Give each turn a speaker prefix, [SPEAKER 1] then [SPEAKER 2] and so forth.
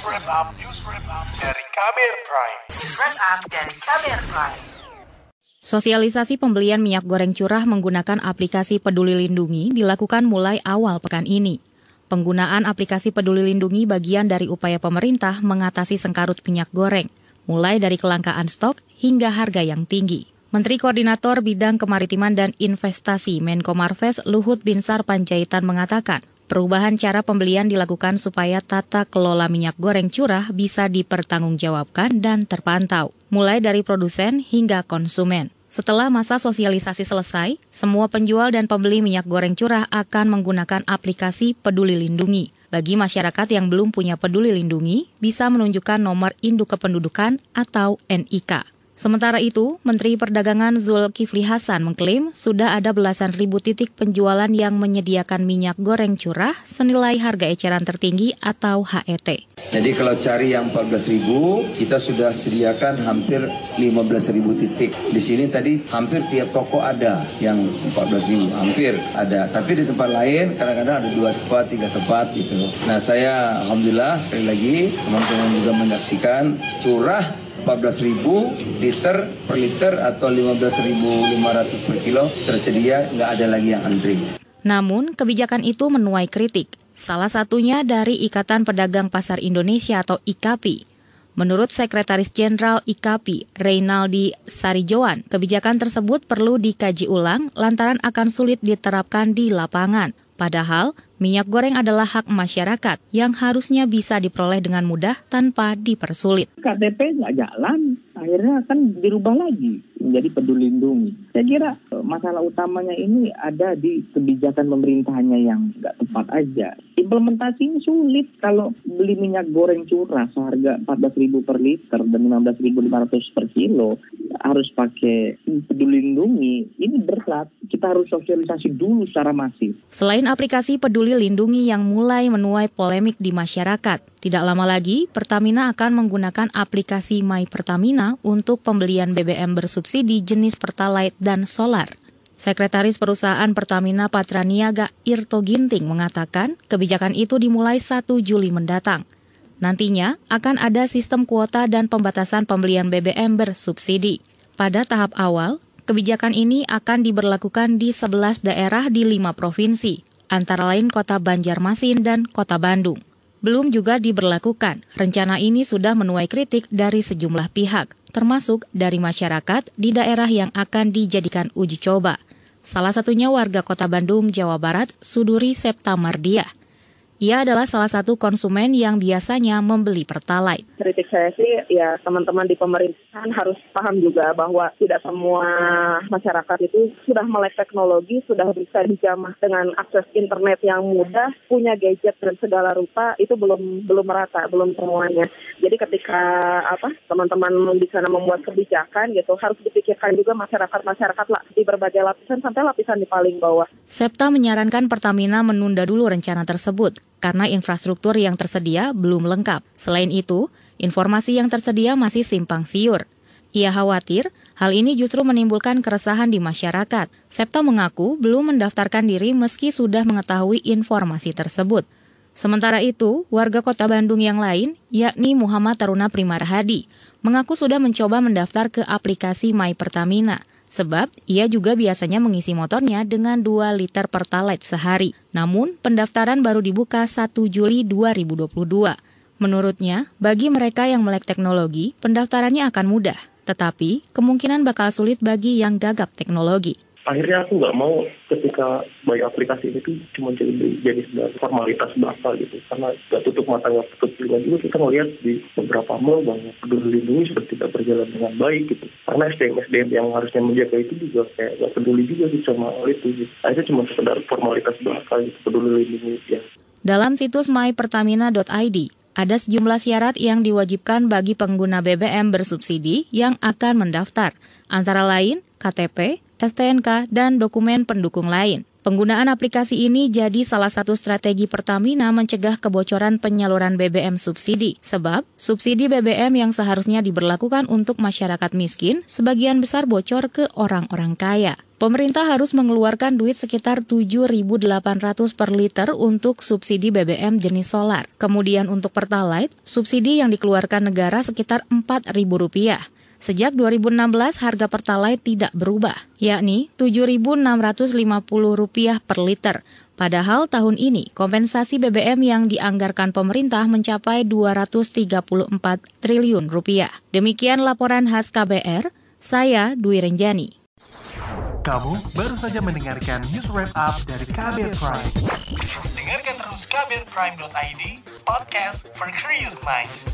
[SPEAKER 1] wrap up, news wrap up dari Kamer Prime.
[SPEAKER 2] Wrap up dari Kamer Prime.
[SPEAKER 3] Sosialisasi pembelian minyak goreng curah menggunakan aplikasi Peduli Lindungi dilakukan mulai awal pekan ini. Penggunaan aplikasi Peduli Lindungi bagian dari upaya pemerintah mengatasi sengkarut minyak goreng, mulai dari kelangkaan stok hingga harga yang tinggi. Menteri Koordinator Bidang Kemaritiman dan Investasi Menko Marves Luhut Binsar Panjaitan mengatakan, Perubahan cara pembelian dilakukan supaya tata kelola minyak goreng curah bisa dipertanggungjawabkan dan terpantau, mulai dari produsen hingga konsumen. Setelah masa sosialisasi selesai, semua penjual dan pembeli minyak goreng curah akan menggunakan aplikasi Peduli Lindungi. Bagi masyarakat yang belum punya Peduli Lindungi, bisa menunjukkan nomor induk kependudukan atau NIK. Sementara itu, Menteri Perdagangan Zulkifli Hasan mengklaim sudah ada belasan ribu titik penjualan yang menyediakan minyak goreng curah senilai harga eceran tertinggi atau HET.
[SPEAKER 4] Jadi kalau cari yang 14 ribu, kita sudah sediakan hampir 15 ribu titik. Di sini tadi hampir tiap toko ada yang 14 ribu, hampir ada. Tapi di tempat lain kadang-kadang ada dua tempat, tiga tempat gitu. Nah saya Alhamdulillah sekali lagi teman-teman juga menyaksikan curah 14.000 liter per liter atau 15.500 per kilo tersedia nggak ada lagi yang antri.
[SPEAKER 3] Namun, kebijakan itu menuai kritik. Salah satunya dari Ikatan Pedagang Pasar Indonesia atau IKAPI. Menurut Sekretaris Jenderal IKAPI, Reynaldi Sarijoan, kebijakan tersebut perlu dikaji ulang lantaran akan sulit diterapkan di lapangan. Padahal, minyak goreng adalah hak masyarakat yang harusnya bisa diperoleh dengan mudah tanpa dipersulit.
[SPEAKER 5] KTP nggak jalan, akhirnya akan dirubah lagi menjadi peduli lindungi. Saya kira eh, masalah utamanya ini ada di kebijakan pemerintahnya yang nggak tepat aja. Implementasinya sulit kalau beli minyak goreng curah seharga 14.000 per liter dan 15.500 per kilo harus pakai peduli lindungi. Ini berat. Kita harus sosialisasi dulu secara masif.
[SPEAKER 3] Selain aplikasi peduli lindungi yang mulai menuai polemik di masyarakat, tidak lama lagi, Pertamina akan menggunakan aplikasi My Pertamina untuk pembelian BBM bersubsidi jenis Pertalite dan Solar. Sekretaris Perusahaan Pertamina Patraniaga Irto Ginting mengatakan kebijakan itu dimulai 1 Juli mendatang. Nantinya akan ada sistem kuota dan pembatasan pembelian BBM bersubsidi. Pada tahap awal, kebijakan ini akan diberlakukan di 11 daerah di 5 provinsi, antara lain Kota Banjarmasin dan Kota Bandung belum juga diberlakukan. Rencana ini sudah menuai kritik dari sejumlah pihak, termasuk dari masyarakat di daerah yang akan dijadikan uji coba. Salah satunya warga kota Bandung, Jawa Barat, Suduri Septa Mardiah. Ia adalah salah satu konsumen yang biasanya membeli Pertalite.
[SPEAKER 6] Kritik saya sih ya teman-teman di pemerintahan harus paham juga bahwa tidak semua masyarakat itu sudah melek teknologi, sudah bisa dijamah dengan akses internet yang mudah, punya gadget dan segala rupa itu belum belum merata, belum semuanya. Jadi ketika apa teman-teman bisa membuat kebijakan gitu harus dipikirkan juga masyarakat-masyarakat di berbagai lapisan sampai lapisan di paling bawah.
[SPEAKER 3] Septa menyarankan Pertamina menunda dulu rencana tersebut karena infrastruktur yang tersedia belum lengkap. Selain itu, informasi yang tersedia masih simpang siur. Ia khawatir hal ini justru menimbulkan keresahan di masyarakat. Septa mengaku belum mendaftarkan diri meski sudah mengetahui informasi tersebut. Sementara itu, warga kota Bandung yang lain, yakni Muhammad Taruna Primarahadi, mengaku sudah mencoba mendaftar ke aplikasi My Pertamina. Sebab ia juga biasanya mengisi motornya dengan 2 liter pertalite sehari. Namun, pendaftaran baru dibuka 1 Juli 2022. Menurutnya, bagi mereka yang melek teknologi, pendaftarannya akan mudah. Tetapi, kemungkinan bakal sulit bagi yang gagap teknologi
[SPEAKER 7] akhirnya aku nggak mau ketika bayi aplikasi itu cuma jadi jadi formalitas belaka gitu. Karena nggak tutup mata nggak tutup telinga juga. Kita ngelihat di beberapa mall bahwa peduli lindungi sudah tidak berjalan dengan baik gitu. Karena SDM SDM yang harusnya menjaga itu juga kayak nggak peduli juga gitu sama hal itu gitu akhirnya cuma sekedar formalitas belaka gitu peduli lindungi ya.
[SPEAKER 3] Dalam situs mypertamina.id, ada sejumlah syarat yang diwajibkan bagi pengguna BBM bersubsidi yang akan mendaftar, antara lain KTP, STNK, dan dokumen pendukung lain. Penggunaan aplikasi ini jadi salah satu strategi Pertamina mencegah kebocoran penyaluran BBM subsidi, sebab subsidi BBM yang seharusnya diberlakukan untuk masyarakat miskin sebagian besar bocor ke orang-orang kaya. Pemerintah harus mengeluarkan duit sekitar 7.800 per liter untuk subsidi BBM jenis solar. Kemudian untuk Pertalite, subsidi yang dikeluarkan negara sekitar Rp4.000. Sejak 2016 harga Pertalite tidak berubah, yakni Rp7.650 per liter. Padahal tahun ini kompensasi BBM yang dianggarkan pemerintah mencapai 234 triliun rupiah. Demikian laporan khas KBR, saya Dwi Renjani.
[SPEAKER 1] Kamu baru saja mendengarkan news wrap up dari KBR Prime. Dengarkan terus kbrprime.id, podcast for curious mind.